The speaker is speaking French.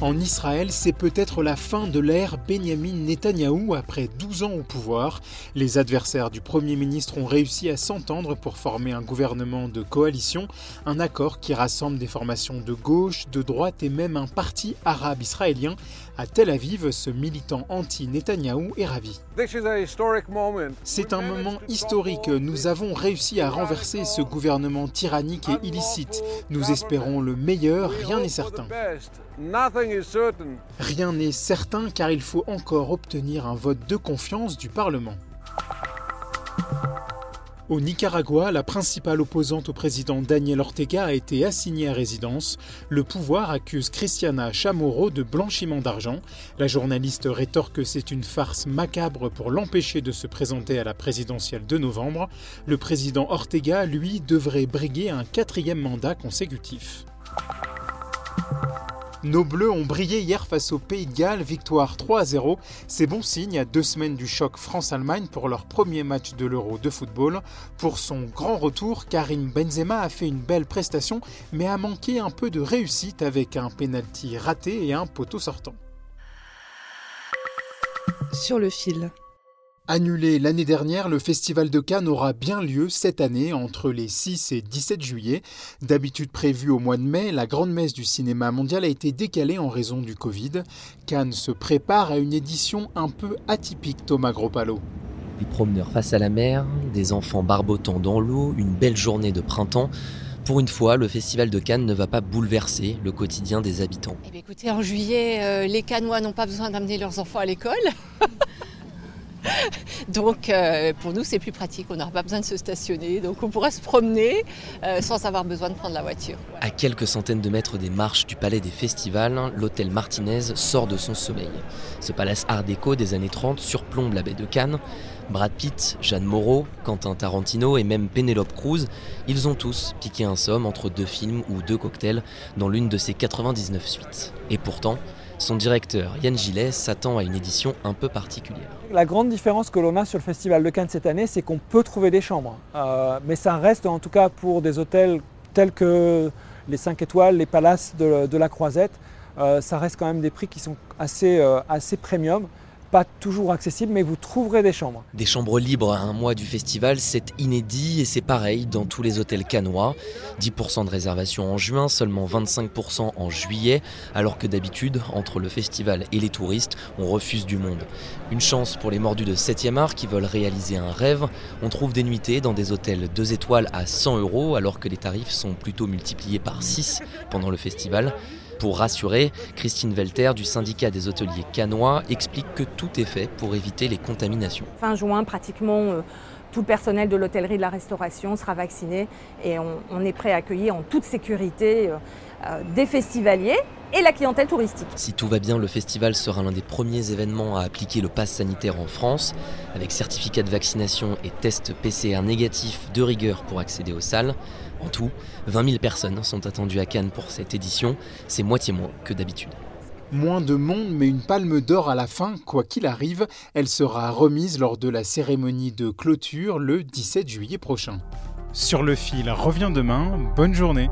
En Israël, c'est peut-être la fin de l'ère Benjamin Netanyahou après 12 ans au pouvoir. Les adversaires du Premier ministre ont réussi à s'entendre pour former un gouvernement de coalition, un accord qui rassemble des formations de gauche, de droite et même un parti arabe israélien. À Tel Aviv, ce militant anti-Netanyahou est ravi. C'est un moment historique. Nous avons réussi à renverser ce gouvernement tyrannique et illicite. Nous espérons le meilleur, rien n'est certain. Rien n'est certain car il faut encore obtenir un vote de confiance du Parlement. Au Nicaragua, la principale opposante au président Daniel Ortega a été assignée à résidence. Le pouvoir accuse Cristiana Chamorro de blanchiment d'argent. La journaliste rétorque que c'est une farce macabre pour l'empêcher de se présenter à la présidentielle de novembre. Le président Ortega, lui, devrait briguer un quatrième mandat consécutif. Nos Bleus ont brillé hier face au Pays de Galles, victoire 3 à 0. C'est bon signe à deux semaines du choc France-Allemagne pour leur premier match de l'Euro de football. Pour son grand retour, Karim Benzema a fait une belle prestation, mais a manqué un peu de réussite avec un penalty raté et un poteau sortant. Sur le fil. Annulé l'année dernière, le Festival de Cannes aura bien lieu cette année entre les 6 et 17 juillet. D'habitude prévu au mois de mai, la grande messe du cinéma mondial a été décalée en raison du Covid. Cannes se prépare à une édition un peu atypique, Thomas Gropalo. Des promeneurs face à la mer, des enfants barbotant dans l'eau, une belle journée de printemps. Pour une fois, le Festival de Cannes ne va pas bouleverser le quotidien des habitants. Eh bien, écoutez, en juillet, euh, les Canois n'ont pas besoin d'amener leurs enfants à l'école. donc, euh, pour nous, c'est plus pratique. On n'aura pas besoin de se stationner. Donc, on pourra se promener euh, sans avoir besoin de prendre la voiture. À quelques centaines de mètres des marches du palais des festivals, l'hôtel Martinez sort de son sommeil. Ce palace art déco des années 30 surplombe la baie de Cannes. Brad Pitt, Jeanne Moreau, Quentin Tarantino et même Penelope Cruz, ils ont tous piqué un somme entre deux films ou deux cocktails dans l'une de ces 99 suites. Et pourtant, son directeur Yann Gillet s'attend à une édition un peu particulière. La grande différence que l'on a sur le Festival de Cannes cette année, c'est qu'on peut trouver des chambres. Euh, mais ça reste en tout cas pour des hôtels tels que les 5 étoiles, les palaces de, la Croisette, euh, ça reste quand même des prix qui sont assez, euh, assez premium pas toujours accessible, mais vous trouverez des chambres. Des chambres libres à un mois du festival, c'est inédit et c'est pareil dans tous les hôtels canois. 10% de réservation en juin, seulement 25% en juillet, alors que d'habitude, entre le festival et les touristes, on refuse du monde. Une chance pour les mordus de 7e art qui veulent réaliser un rêve. On trouve des nuitées dans des hôtels 2 étoiles à 100 euros, alors que les tarifs sont plutôt multipliés par 6 pendant le festival. Pour rassurer, Christine Velter du syndicat des hôteliers canois explique que tout est fait pour éviter les contaminations. Fin juin, pratiquement euh, tout le personnel de l'hôtellerie de la restauration sera vacciné et on, on est prêt à accueillir en toute sécurité euh, euh, des festivaliers et la clientèle touristique. Si tout va bien, le festival sera l'un des premiers événements à appliquer le pass sanitaire en France, avec certificat de vaccination et test PCR négatif de rigueur pour accéder aux salles. En tout, 20 000 personnes sont attendues à Cannes pour cette édition, c'est moitié moins que d'habitude. Moins de monde, mais une palme d'or à la fin, quoi qu'il arrive, elle sera remise lors de la cérémonie de clôture le 17 juillet prochain. Sur le fil revient demain. Bonne journée.